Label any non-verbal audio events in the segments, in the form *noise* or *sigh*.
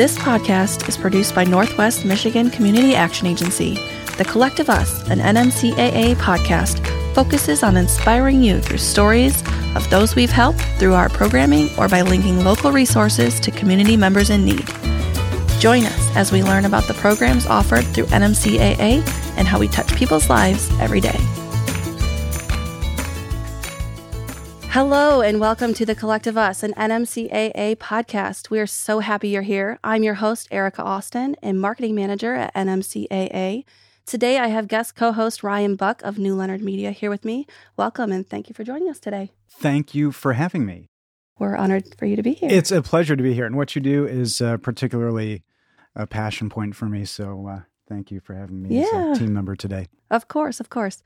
This podcast is produced by Northwest Michigan Community Action Agency. The Collective Us, an NMCAA podcast, focuses on inspiring you through stories of those we've helped through our programming or by linking local resources to community members in need. Join us as we learn about the programs offered through NMCAA and how we touch people's lives every day. Hello, and welcome to the Collective Us, an NMCAA podcast. We are so happy you're here. I'm your host, Erica Austin, and marketing manager at NMCAA. Today, I have guest co host Ryan Buck of New Leonard Media here with me. Welcome, and thank you for joining us today. Thank you for having me. We're honored for you to be here. It's a pleasure to be here. And what you do is uh, particularly a passion point for me. So, uh, thank you for having me Yeah. as a team member today. Of course, of course.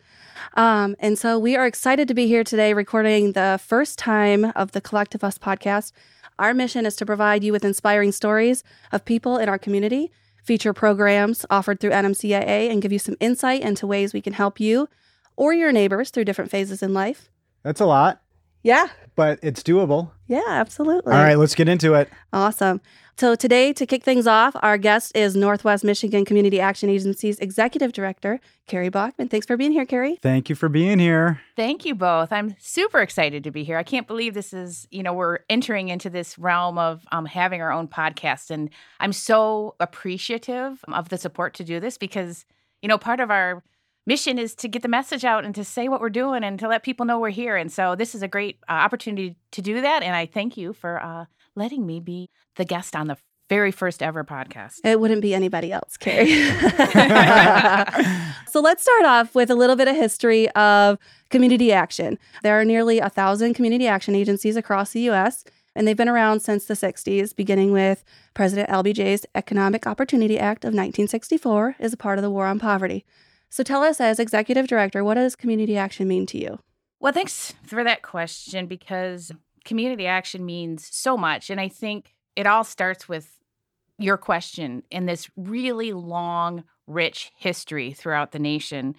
Um, and so we are excited to be here today recording the first time of the Collective Us podcast. Our mission is to provide you with inspiring stories of people in our community, feature programs offered through NMCAA, and give you some insight into ways we can help you or your neighbors through different phases in life. That's a lot, Yeah, but it's doable. yeah, absolutely. All right, let's get into it. Awesome. So, today, to kick things off, our guest is Northwest Michigan Community Action Agency's Executive Director, Kerry Baughman. Thanks for being here, Kerry. Thank you for being here. Thank you both. I'm super excited to be here. I can't believe this is, you know, we're entering into this realm of um, having our own podcast. And I'm so appreciative of the support to do this because, you know, part of our mission is to get the message out and to say what we're doing and to let people know we're here. And so this is a great uh, opportunity to do that. And I thank you for uh, letting me be the guest on the very first ever podcast. It wouldn't be anybody else, Kerry. *laughs* so let's start off with a little bit of history of community action. There are nearly a thousand community action agencies across the U.S., and they've been around since the 60s, beginning with President LBJ's Economic Opportunity Act of 1964 as a part of the War on Poverty. So tell us, as executive director, what does community action mean to you? Well, thanks for that question because community action means so much. And I think it all starts with your question in this really long, rich history throughout the nation.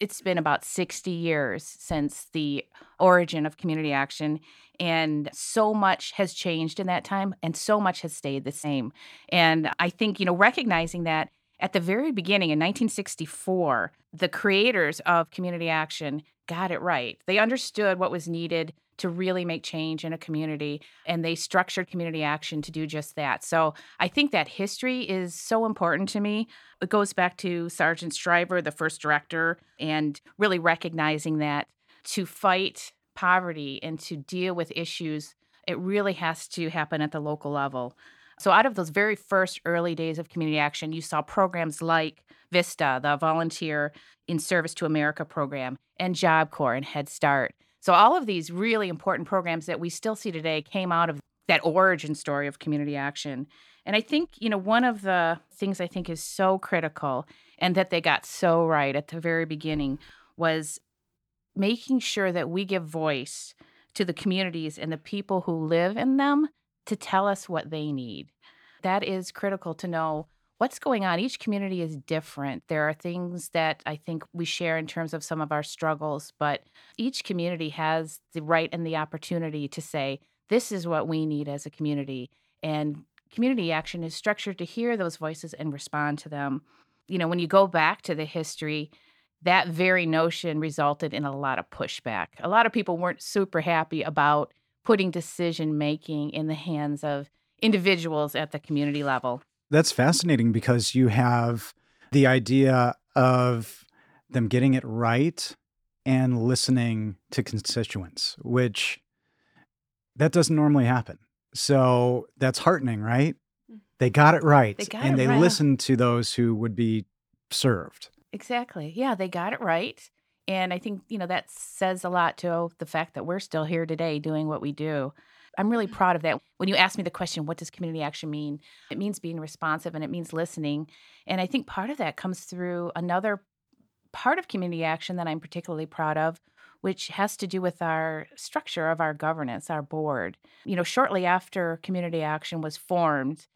It's been about 60 years since the origin of community action, and so much has changed in that time, and so much has stayed the same. And I think, you know, recognizing that at the very beginning in 1964, the creators of community action got it right. They understood what was needed to really make change in a community, and they structured community action to do just that. So I think that history is so important to me. It goes back to Sargent Shriver, the first director, and really recognizing that to fight poverty and to deal with issues, it really has to happen at the local level. So, out of those very first early days of community action, you saw programs like VISTA, the Volunteer in Service to America program, and Job Corps and Head Start. So, all of these really important programs that we still see today came out of that origin story of community action. And I think, you know, one of the things I think is so critical and that they got so right at the very beginning was making sure that we give voice to the communities and the people who live in them to tell us what they need. That is critical to know what's going on. Each community is different. There are things that I think we share in terms of some of our struggles, but each community has the right and the opportunity to say, this is what we need as a community. And community action is structured to hear those voices and respond to them. You know, when you go back to the history, that very notion resulted in a lot of pushback. A lot of people weren't super happy about putting decision making in the hands of individuals at the community level. That's fascinating because you have the idea of them getting it right and listening to constituents, which that doesn't normally happen. So that's heartening, right? Mm. They got it right. They got and it they right. listened to those who would be served. Exactly. Yeah, they got it right. And I think, you know, that says a lot to the fact that we're still here today doing what we do. I'm really mm-hmm. proud of that. When you ask me the question, what does community action mean? It means being responsive and it means listening. And I think part of that comes through another part of community action that I'm particularly proud of, which has to do with our structure of our governance, our board. You know, shortly after community action was formed,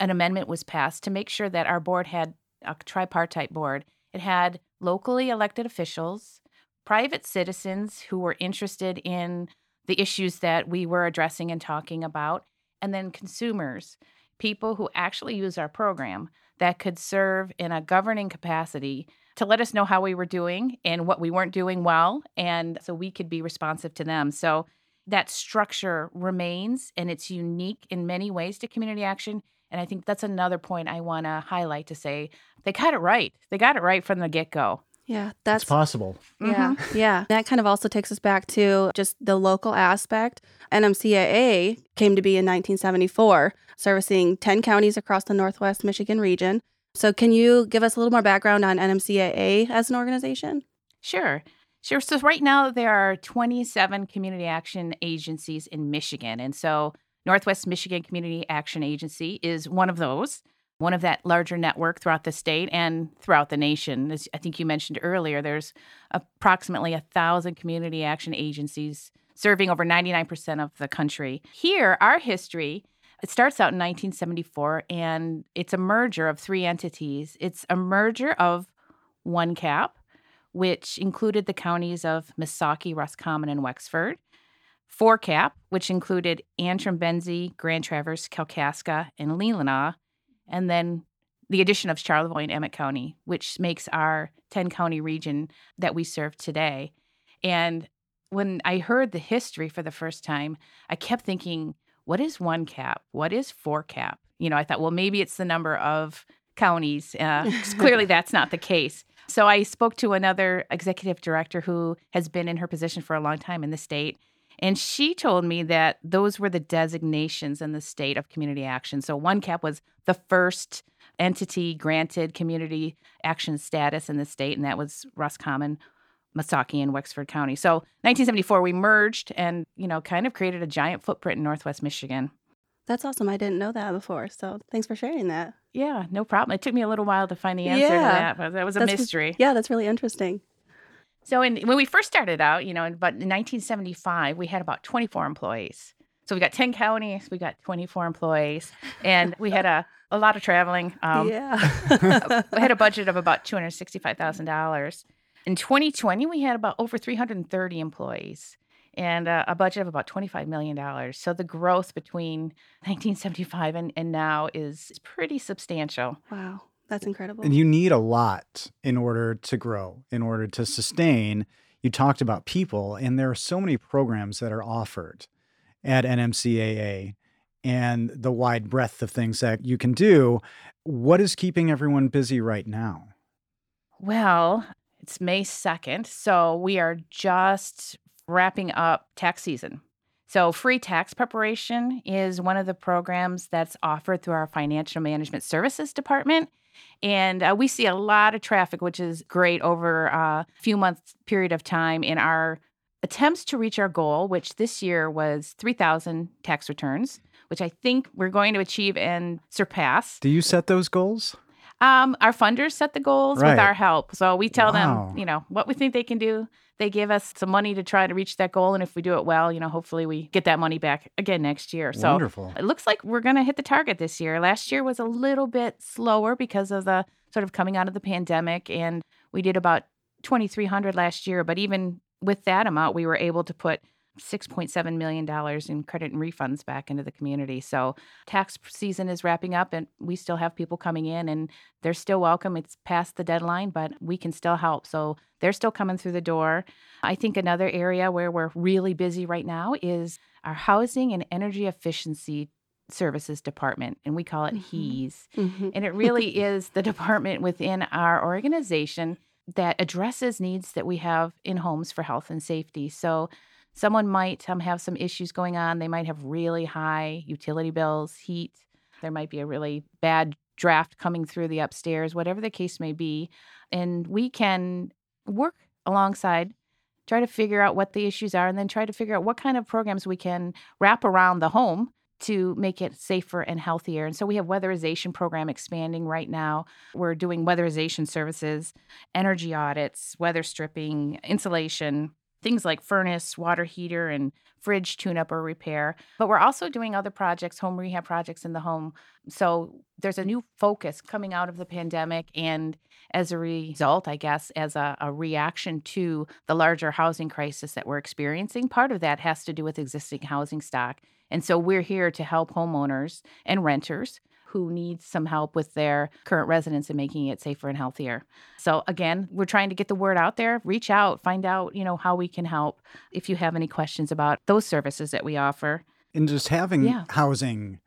an amendment was passed to make sure that our board had a tripartite board. It had locally elected officials, private citizens who were interested in the issues that we were addressing and talking about, and then consumers, people who actually use our program that could serve in a governing capacity to let us know how we were doing and what we weren't doing well. And so we could be responsive to them. So that structure remains and it's unique in many ways to community action. And I think that's another point I want to highlight to say they got it right. They got it right from the get go. Yeah, that's it's possible. Yeah, mm-hmm. yeah. That kind of also takes us back to just the local aspect. NMCAA came to be in 1974, servicing 10 counties across the Northwest Michigan region. So, can you give us a little more background on NMCAA as an organization? Sure. Sure. So, right now, there are 27 community action agencies in Michigan. And so, Northwest Michigan Community Action Agency is one of those one of that larger network throughout the state and throughout the nation. As I think you mentioned earlier, there's approximately a thousand community action agencies serving over 99% of the country. Here, our history it starts out in 1974 and it's a merger of three entities. It's a merger of one cap, which included the counties of Missaukee, Roscommon, and Wexford. Four cap, which included Antrim, Benzie, Grand Traverse, Kalkaska, and Leelanau and then the addition of Charlevoix and Emmet County, which makes our 10 county region that we serve today. And when I heard the history for the first time, I kept thinking, what is one cap? What is four cap? You know, I thought, well, maybe it's the number of counties. Uh, clearly, *laughs* that's not the case. So I spoke to another executive director who has been in her position for a long time in the state. And she told me that those were the designations in the state of community action. So one cap was the first entity granted community action status in the state, and that was Roscommon, Missaukee, and Wexford County. So 1974, we merged and, you know, kind of created a giant footprint in Northwest Michigan. That's awesome. I didn't know that before. So thanks for sharing that. Yeah, no problem. It took me a little while to find the answer yeah, to that, but that was a that's, mystery. Yeah, that's really interesting. So in, when we first started out, you know, in, but in 1975, we had about 24 employees. So we got 10 counties, we got 24 employees, and we had a, a lot of traveling. Um, yeah. *laughs* we had a *laughs* budget of about $265,000. In 2020, we had about over 330 employees and uh, a budget of about $25 million. So the growth between 1975 and, and now is pretty substantial. Wow. That's incredible. And you need a lot in order to grow, in order to sustain. You talked about people, and there are so many programs that are offered at NMCAA and the wide breadth of things that you can do. What is keeping everyone busy right now? Well, it's May 2nd, so we are just wrapping up tax season. So, free tax preparation is one of the programs that's offered through our Financial Management Services Department. And uh, we see a lot of traffic, which is great over a few months period of time in our attempts to reach our goal, which this year was 3,000 tax returns, which I think we're going to achieve and surpass. Do you set those goals? Um, our funders set the goals right. with our help. So we tell wow. them, you know, what we think they can do. They give us some money to try to reach that goal. And if we do it well, you know, hopefully we get that money back again next year. So Wonderful. it looks like we're going to hit the target this year. Last year was a little bit slower because of the sort of coming out of the pandemic. And we did about 2,300 last year. But even with that amount, we were able to put $6.7 million in credit and refunds back into the community. So tax season is wrapping up and we still have people coming in and they're still welcome. It's past the deadline, but we can still help. So they're still coming through the door. I think another area where we're really busy right now is our housing and energy efficiency services department and we call it mm-hmm. HEES. Mm-hmm. And it really *laughs* is the department within our organization that addresses needs that we have in homes for health and safety. So Someone might um, have some issues going on. They might have really high utility bills, heat. There might be a really bad draft coming through the upstairs, whatever the case may be. And we can work alongside, try to figure out what the issues are, and then try to figure out what kind of programs we can wrap around the home to make it safer and healthier. And so we have weatherization program expanding right now. We're doing weatherization services, energy audits, weather stripping, insulation, things like furnace, water heater, and fridge tune up or repair. But we're also doing other projects, home rehab projects in the home. So there's a new focus coming out of the pandemic. And as a result, I guess, as a, a reaction to the larger housing crisis that we're experiencing, part of that has to do with existing housing stock. And so we're here to help homeowners and renters who needs some help with their current residence and making it safer and healthier. So again, we're trying to get the word out there. Reach out, find out, you know, how we can help if you have any questions about those services that we offer. And just having Yeah. housing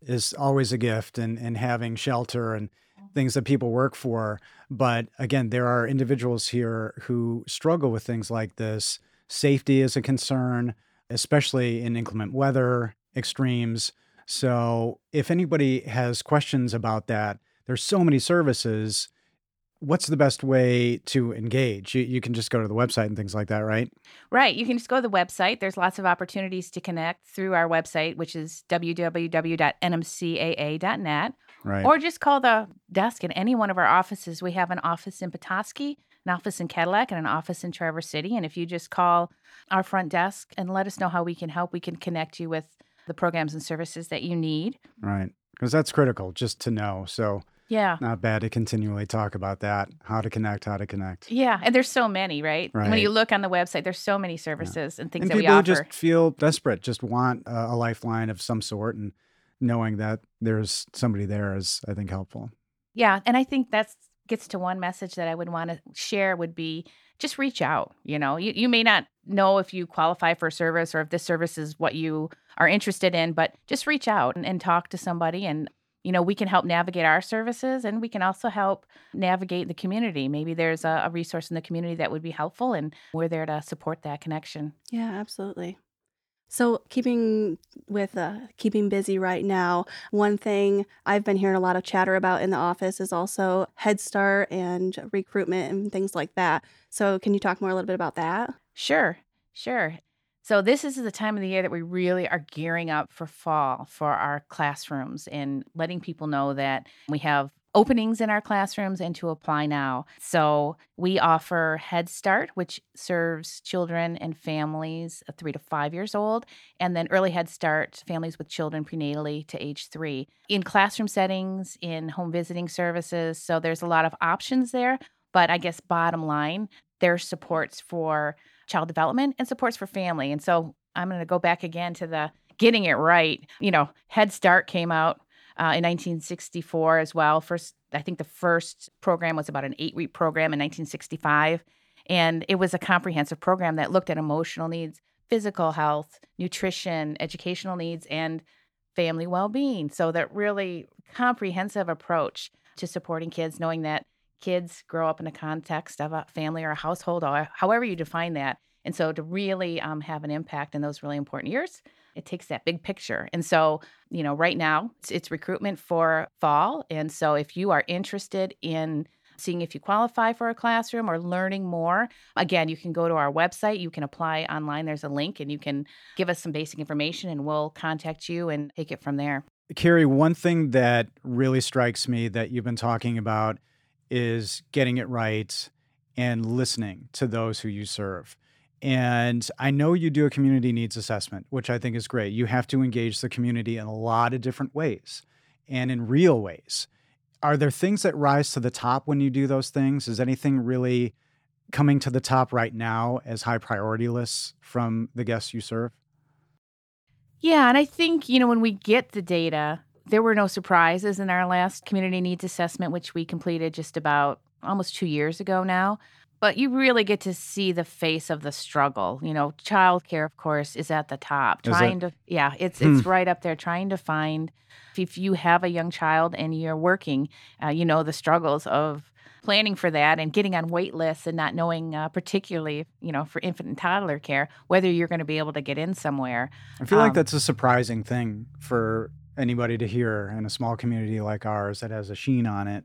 is always a gift and, and having shelter and things that people work for. But again, there are individuals here who struggle with things like this. Safety is a concern, especially in inclement weather, extremes. So if anybody has questions about that, there's so many services. What's the best way to engage? You, you can just go to the website and things like that, right? Right. You can just go to the website. There's lots of opportunities to connect through our website, which is www.nmcaa.net. Right. Or just call the desk in any one of our offices. We have an office in Petoskey, an office in Cadillac, and an office in Traverse City. And if you just call our front desk and let us know how we can help, we can connect you with the programs and services that you need. Right. Because that's critical just to know. So, Yeah. not bad to continually talk about that how to connect, how to connect. Yeah. And there's so many, right? When you look on the website, there's so many services and things and that we people offer. just feel desperate, just want a, a lifeline of some sort. And knowing that there's somebody there is, I think, helpful. Yeah, and I think that's gets to one message that I would want to share would be just reach out. You know, you, you may not know if you qualify for a service or if this service is what you are interested in, but just reach out and, and talk to somebody and you know, we can help navigate our services and we can also help navigate the community. Maybe there's a, a resource in the community that would be helpful and we're there to support that connection. Yeah, absolutely. So, keeping with uh, keeping busy right now, one thing I've been hearing a lot of chatter about in the office is also Head Start and recruitment and things like that. So, can you talk more a little bit about that? Sure, sure. So this is the time of the year that we really are gearing up for fall for our classrooms and letting people know that we have openings in our classrooms and to apply now. So we offer Head Start, which serves children and families of 3 to 5 years old, and then Early Head Start families with children prenatally to age 3 in classroom settings, in home visiting services. So there's a lot of options there, but I guess bottom line, there's supports for child development and supports for family. And so I'm going to go back again to the getting it right. You know, Head Start came out uh, in 1964 as well. First, I think the first program was about an eight week program in 1965. And it was a comprehensive program that looked at emotional needs, physical health, nutrition, educational needs, and family well being. So, that really comprehensive approach to supporting kids, knowing that kids grow up in a context of a family or a household, or however you define that. And so, to really um, have an impact in those really important years, it takes that big picture. And so, you know, right now it's, it's recruitment for fall. And so, if you are interested in seeing if you qualify for a classroom or learning more, again, you can go to our website. You can apply online. There's a link, and you can give us some basic information, and we'll contact you and take it from there. Kerry, one thing that really strikes me that you've been talking about is getting it right and listening to those who you serve. And I know you do a community needs assessment, which I think is great. You have to engage the community in a lot of different ways and in real ways. Are there things that rise to the top when you do those things? Is anything really coming to the top right now as high priority lists from the guests you serve? Yeah, and I think, you know, when we get the data, there were no surprises in our last community needs assessment, which we completed just about almost two years ago now. But you really get to see the face of the struggle. You know, childcare, of course, is at the top. Trying to, yeah, it's Hmm. it's right up there. Trying to find if you have a young child and you're working, uh, you know the struggles of planning for that and getting on wait lists and not knowing, uh, particularly, you know, for infant and toddler care, whether you're going to be able to get in somewhere. I feel like Um, that's a surprising thing for anybody to hear in a small community like ours that has a sheen on it,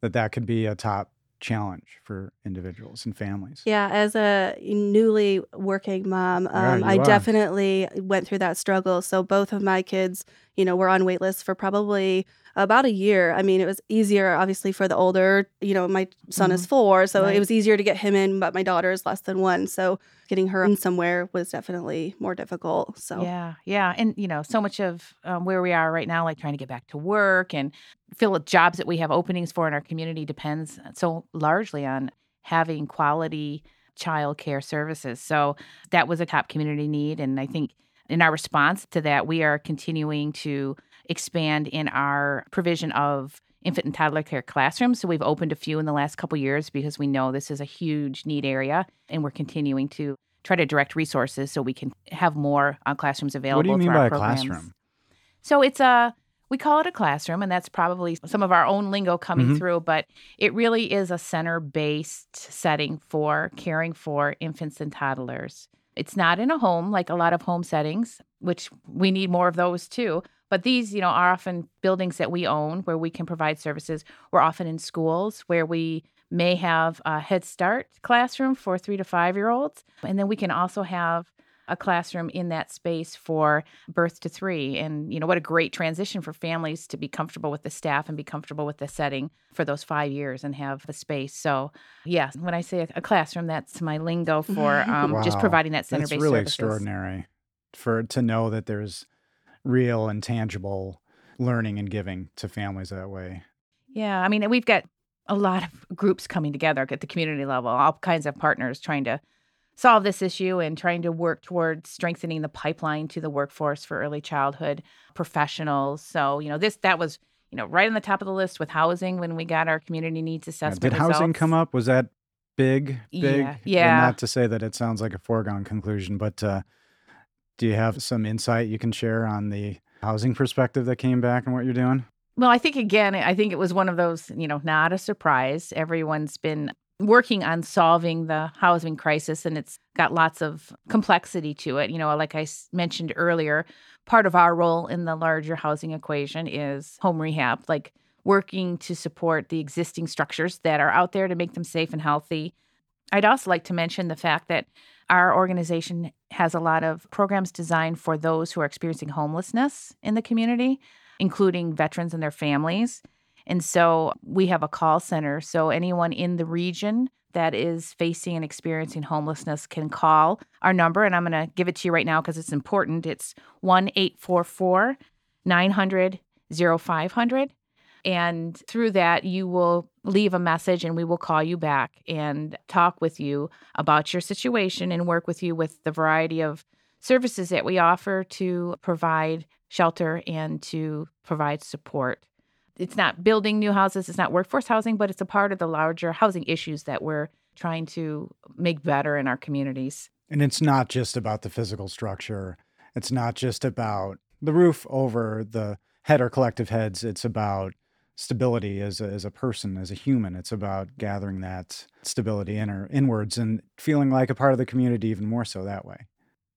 that that could be a top challenge for individuals and families. Yeah, as a newly working mom, um, you I are. definitely went through that struggle. So both of my kids, you know, were on wait lists for probably about a year. I mean, it was easier, obviously, for the older. You know, my son is four, so Right. it was easier to get him in, but my daughter is less than one, so getting her in somewhere was definitely more difficult. So Yeah, yeah, and you know, so much of um, where we are right now, like trying to get back to work and fill up jobs that we have openings for in our community, depends so largely on having quality child care services. So that was a top community need, and I think in our response to that, we are continuing to expand in our provision of infant and toddler care classrooms. So we've opened a few in the last couple years because we know this is a huge need area, and we're continuing to try to direct resources so we can have more uh, classrooms available. What do you mean by a programs. classroom? So it's a we call it a classroom, and that's probably some of our own lingo coming Mhm. through, but it really is a center based setting for caring for infants and toddlers. It's not in a home like a lot of home settings, which we need more of those too. But these, you know, are often buildings that we own where we can provide services. We're often in schools where we may have a Head Start classroom for three to five year olds. And then we can also have a classroom in that space for birth to three. And, you know, what a great transition for families to be comfortable with the staff and be comfortable with the setting for those five years and have the space. So, yes, when I say a, classroom, that's my lingo for *laughs* um, just providing that center That's based really services. extraordinary for to know that there's real and tangible learning and giving to families that way. Yeah, I mean, we've got a lot of groups coming together at the community level, all kinds of partners trying to solve this issue and trying to work towards strengthening the pipeline to the workforce for early childhood professionals. So, you know, this that was, you know, right on the top of the list with housing when we got our community needs Yeah, assessment. Did housing come up? Was that big? Big? Yeah, And yeah. not to say that it sounds like a foregone conclusion, but uh, do you have some insight you can share on the housing perspective that came back and what you're doing? Well, I think again, I think it was one of those, you know, not a surprise. Everyone's been working on solving the housing crisis and it's got lots of complexity to it. You know, like I mentioned earlier, part of our role in the larger housing equation is home rehab, like working to support the existing structures that are out there to make them safe and healthy. I'd also like to mention the fact that our organization has a lot of programs designed for those who are experiencing homelessness in the community including veterans and their families. And so we have a call center. So anyone in the region that is facing and experiencing homelessness can call our number. And I'm going to give it to you right now because it's important. It's 1 844 900 0500. And through that, you will leave a message and we will call you back and talk with you about your situation and work with you with the variety of services that we offer to provide shelter and to provide support. It's not building new houses, it's not workforce housing, but it's a part of the larger housing issues that we're trying to make better in our communities. And it's not just about the physical structure. It's not just about the roof over the head or collective heads. It's about stability as a, as a person, as a human. It's about gathering that stability inner, inwards and feeling like a part of the community even more so that way.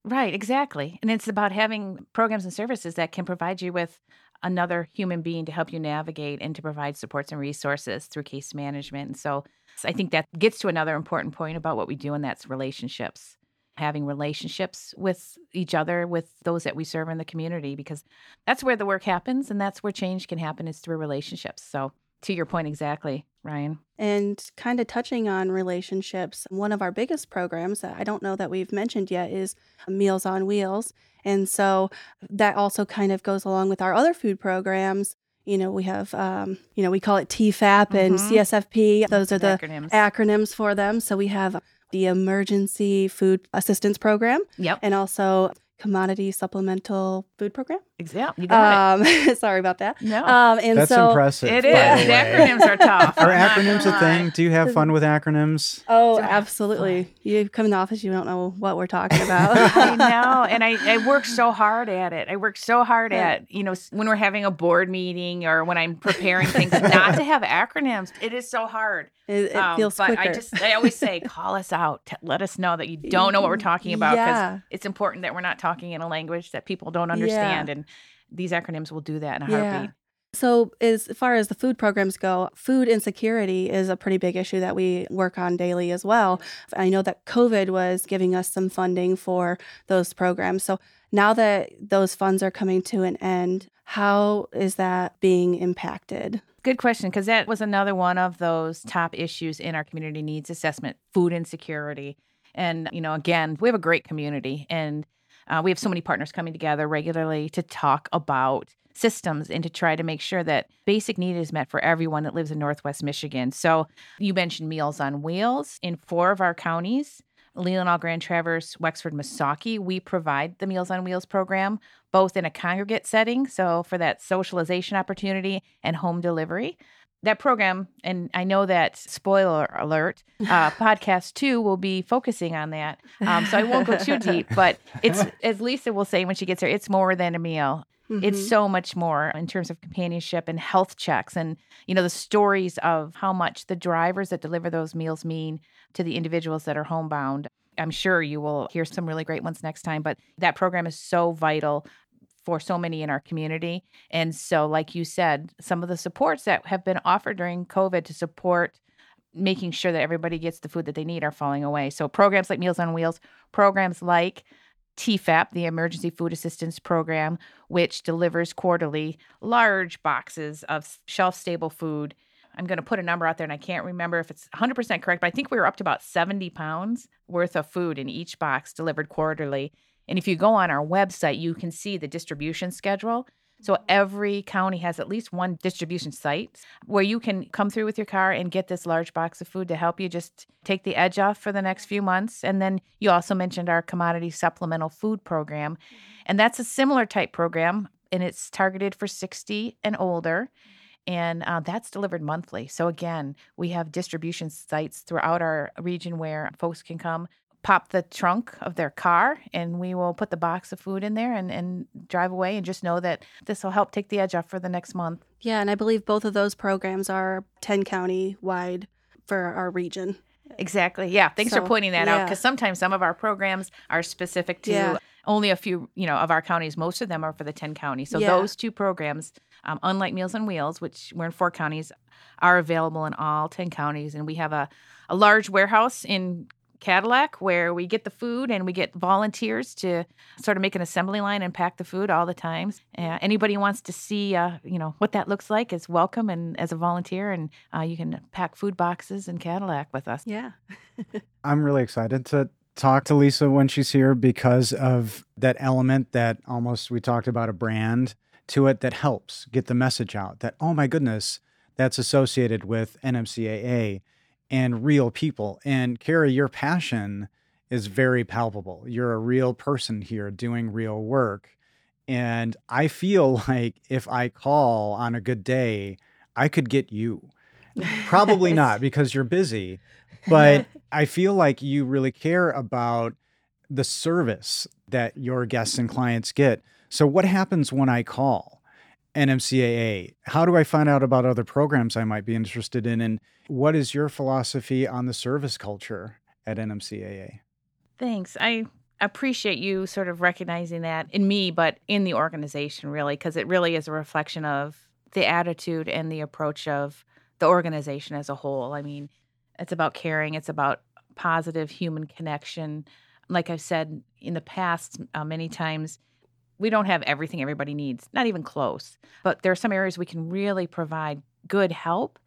Right, exactly. And it's about having programs and services that can provide you with another human being to help you navigate and to provide supports and resources through case management. And so I think that gets to another important point about what we do, and that's relationships. Having relationships with each other, with those that we serve in the community, because that's where the work happens and that's where change can happen is through relationships. So, to your point exactly, Ryan. And kind of touching on relationships, one of our biggest programs that I don't know that we've mentioned yet is Meals on Wheels. And so that also kind of goes along with our other food programs. You know, we have, um, you know, we call it TFAP and Mhm. CSFP. Those are the acronyms. acronyms for them. So we have the Emergency Food Assistance Program yep. and also Commodity Supplemental Food Program. Yeah, you got Um, *laughs* sorry about that. it. No. Um, and That's so, impressive. it by the The way. acronyms are tough. Are acronyms a thing? Do you have fun with acronyms? Oh, So- absolutely. You come in the office, you don't know what we're talking *laughs* about. I know. And I, I work so hard at it. I work so hard Yeah. at, you know, when we're having a board meeting or when I'm preparing things, not to have acronyms. It is so hard. *laughs* It, it Um, feels but quicker. I just, I always say, call us out. T- let us know that you don't know what we're talking about because Yeah. it's important that we're not talking in a language that people don't understand. And these acronyms will do that in a Yeah. heartbeat. So, as far as the food programs go, food insecurity is a pretty big issue that we work on daily as well. I know that COVID was giving us some funding for those programs. So, now that those funds are coming to an end, how is that being impacted? Good question, because that was another one of those top issues in our community needs assessment food insecurity. And, you know, again, we have a great community and uh, we have so many partners coming together regularly to talk about systems and to try to make sure that basic need is met for everyone that lives in Northwest Michigan. So you mentioned Meals on Wheels in four of our counties. Leelanau, Grand Traverse, Wexford, Missaukee, we provide the Meals on Wheels program, both in a congregate setting, so for that socialization opportunity and home delivery. That program, and I know that spoiler alert, uh, *laughs* podcast two will be focusing on that. Um, so I won't go too deep, *laughs* but it's as Lisa will say when she gets there, it's more than a meal. Mm-hmm. It's so much more in terms of companionship and health checks and you know the stories of how much the drivers that deliver those meals mean to the individuals that are homebound. I'm sure you will hear some really great ones next time, but that program is so vital for so many in our community. And so, like you said, some of the supports that have been offered during COVID to support making sure that everybody gets the food that they need are falling away. So, programs like Meals on Wheels, programs like TFAP, the Emergency Food Assistance Program, which delivers quarterly large boxes of shelf stable food. I'm going to put a number out there and I can't remember if it's 100% correct, but I think we were up to about 70 pounds worth of food in each box delivered quarterly. And if you go on our website, you can see the distribution schedule. So mm-hmm. every county has at least one distribution site where you can come through with your car and get this large box of food to help you just take the edge off for the next few months. And then you also mentioned our commodity supplemental food program. Mm-hmm. And that's a similar type program and it's targeted for 60 and older. Mm-hmm. And uh, that's delivered monthly. So, again, we have distribution sites throughout our region where folks can come pop the trunk of their car and we will put the box of food in there and, and drive away and just know that this will help take the edge off for the next month. Yeah, and I believe both of those programs are 10 county wide for our region. Exactly. Yeah. Thanks so, for pointing that yeah. out because sometimes some of our programs are specific to yeah. only a few, you know, of our counties. Most of them are for the 10 counties. So yeah. those two programs, um, unlike Meals on Wheels, which we're in four counties, are available in all 10 counties. And we have a, a large warehouse in Cadillac where we get the food and we get volunteers to sort of make an assembly line and pack the food all the times. Uh, anybody wants to see, uh, you know, what that looks like is welcome and as a volunteer, and uh, you can pack food boxes in Cadillac with us. Yeah, *laughs* I'm really excited to talk to Lisa when she's here because of that element that almost we talked about a brand to it that helps get the message out that oh my goodness that's associated with NMCAA and real people. And Kerry, your passion is very palpable. You're a real person here doing real work. And I feel *laughs* like if I call on a good day, I could get you. Probably *laughs* not because you're busy, but *laughs* I feel like you really care about the service that your guests and clients get. So, what happens when I call? NMCAA? How do I find out about other programs I might be interested in? And what is your philosophy on the service culture at NMCAA? Thanks. I appreciate you sort of recognizing that in me, but in the organization, really, because it really is a reflection of the attitude and the approach of the organization as a whole. I mean, it's about caring, it's about positive human connection. Like I've said in the past, uh, many times, we don't have everything everybody needs, not even close. But there are some areas we can really provide good help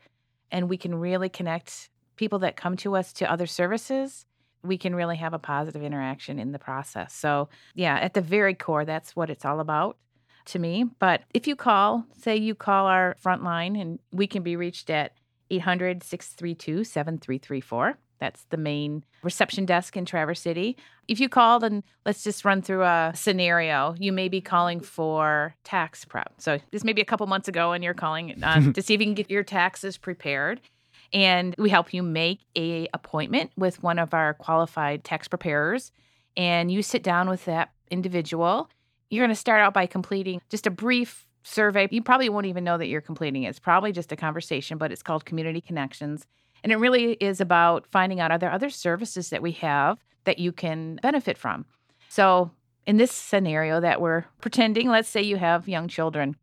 and we can really connect people that come to us to other services. We can really have a positive interaction in the process. So, yeah, at the very core, that's what it's all about to me. But if you call, say you call our front line and we can be reached at 800 632 7334. That's the main reception desk in Traverse City. If you called and let's just run through a scenario, you may be calling for tax prep. So this may be a couple months ago and you're calling uh, *laughs* to see if you can get your taxes prepared. And we help you make a appointment with one of our qualified tax preparers and you sit down with that individual. You're going to start out by completing just a brief survey. You probably won't even know that you're completing it. It's probably just a conversation, but it's called Community Connections. And it really is about finding out are there other services that we have that you can benefit from? So, in this scenario that we're pretending, let's say you have young children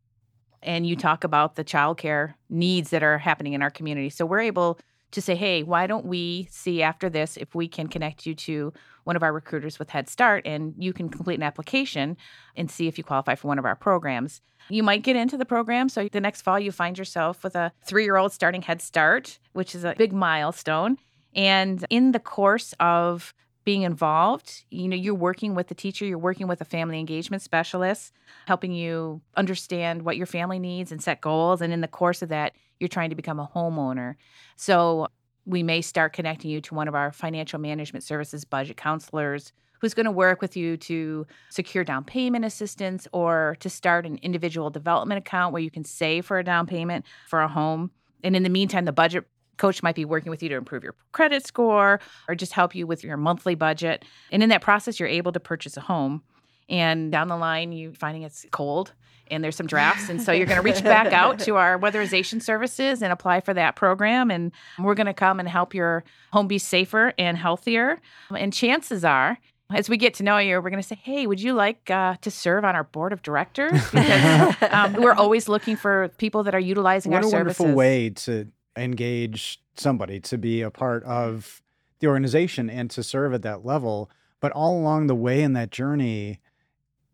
and you talk about the childcare needs that are happening in our community. So, we're able to say, hey, why don't we see after this if we can connect you to one of our recruiters with Head Start and you can complete an application and see if you qualify for one of our programs. You might get into the program. So the next fall, you find yourself with a three year old starting Head Start, which is a big milestone. And in the course of being involved, you know, you're working with the teacher, you're working with a family engagement specialist, helping you understand what your family needs and set goals. And in the course of that, you're trying to become a homeowner. So we may start connecting you to one of our financial management services budget counselors who's going to work with you to secure down payment assistance or to start an individual development account where you can save for a down payment for a home. And in the meantime, the budget coach might be working with you to improve your credit score or just help you with your monthly budget. And in that process, you're able to purchase a home. And down the line, you finding it's cold and there's some drafts. And so you're going to reach back out to our weatherization services and apply for that program. And we're going to come and help your home be safer and healthier. And chances are, as we get to know you, we're going to say, "Hey, would you like uh, to serve on our board of directors?" Because um, we're always looking for people that are utilizing what our a services. wonderful way to engage somebody to be a part of the organization and to serve at that level. But all along the way in that journey,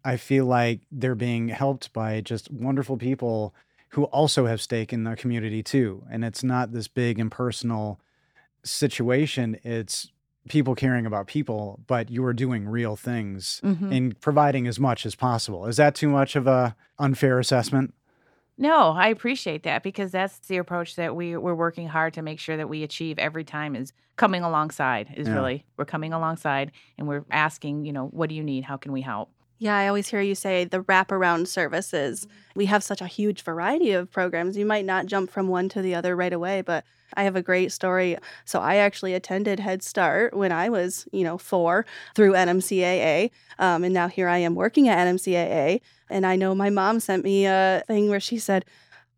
I feel like they're being helped by just wonderful people who also have stake in the community too. And it's not this big impersonal situation. It's people caring about people, but you are doing real things Mhm. and providing as much as possible. Is that too much of a unfair assessment? No, I appreciate that because that's the approach that we we're working hard to make sure that we achieve every time is coming alongside is Yeah. really we're coming alongside and we're asking, you know, what do you need? How can we help? Yeah, I always hear you say the wraparound services. We have such a huge variety of programs. You might not jump from one to the other right away, but I have a great story. So I actually attended Head Start when I was, you know, four through NMCAA, um, and now here I am working at NMCAA. And I know my mom sent me a thing where she said,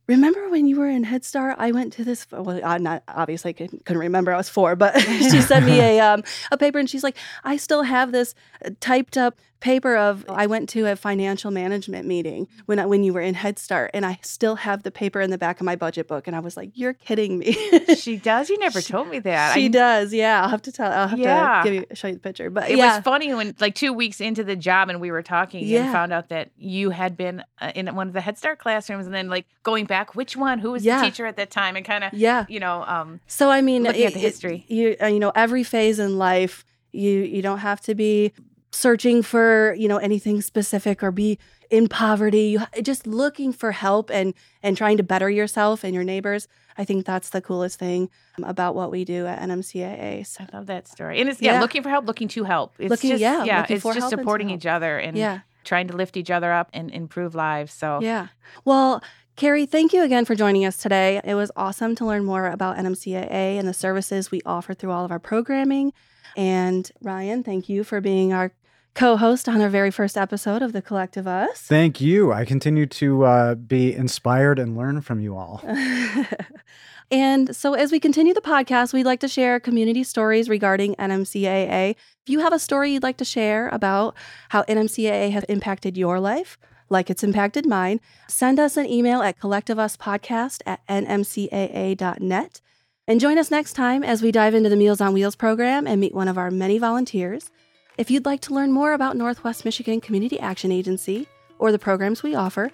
Remember when you were in Head Start? I went to this. Well, I'm not obviously couldn't, couldn't remember. I was four, but *laughs* she sent me *laughs* a um, a paper, and she's like, "I still have this uh, typed up paper of I went to a financial management meeting when I, when you were in Head Start, and I still have the paper in the back of my budget book." And I was like, "You're kidding me." *laughs* She does. You never She- told me that. she I, does. Yeah, I'll have to tell. I'll have Yeah. to give you show you the picture. But It yeah, was funny when, like, two weeks into the job, and we were talking Yeah. and found out that you had been uh, in one of the Head Start classrooms, and then like going back, which one? Who was Yeah. the teacher at that time? And kind of, yeah. you know, um, So I mean, Looking at it- the it- history. you uh, you know, every phase in life, you you don't have to be searching for you know anything specific or be in poverty. You just looking for help and and trying to better yourself and your neighbors. I think that's the coolest thing about what we do at NMCAA. So, I love that story. And it's yeah, Yeah. looking for help, looking to help. It's Looking- just yeah, yeah, it's just help and to supporting each other and yeah, trying to lift each other up and improve lives. So yeah. Well. Kerry, thank you again for joining us today. It was awesome to learn more about NMCAA and the services we offer through all of our programming. And Ryan, thank you for being our co host on our very first episode of The Collective Us. Thank you. I continue to uh, be inspired and learn from you all. *laughs* and so, as we continue the podcast, we'd like to share community stories regarding NMCAA. If you have a story you'd like to share about how NMCAA has impacted your life, like it's impacted mine, send us an email at collectiveuspodcast at nmcaa.net. And join us next time as we dive into the Meals on Wheels program and meet one of our many volunteers. If you'd like to learn more about Northwest Michigan Community Action Agency or the programs we offer,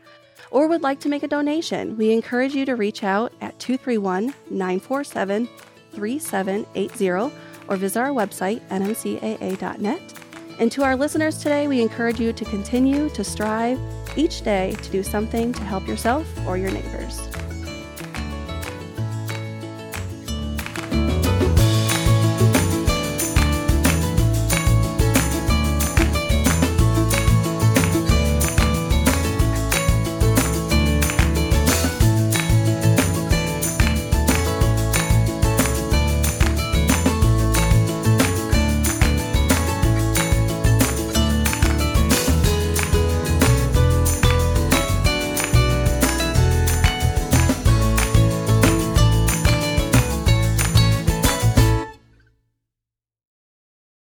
or would like to make a donation, we encourage you to reach out at 231 947 3780 or visit our website, nmcaa.net. And to our listeners today, we encourage you to continue to strive each day to do something to help yourself or your neighbors.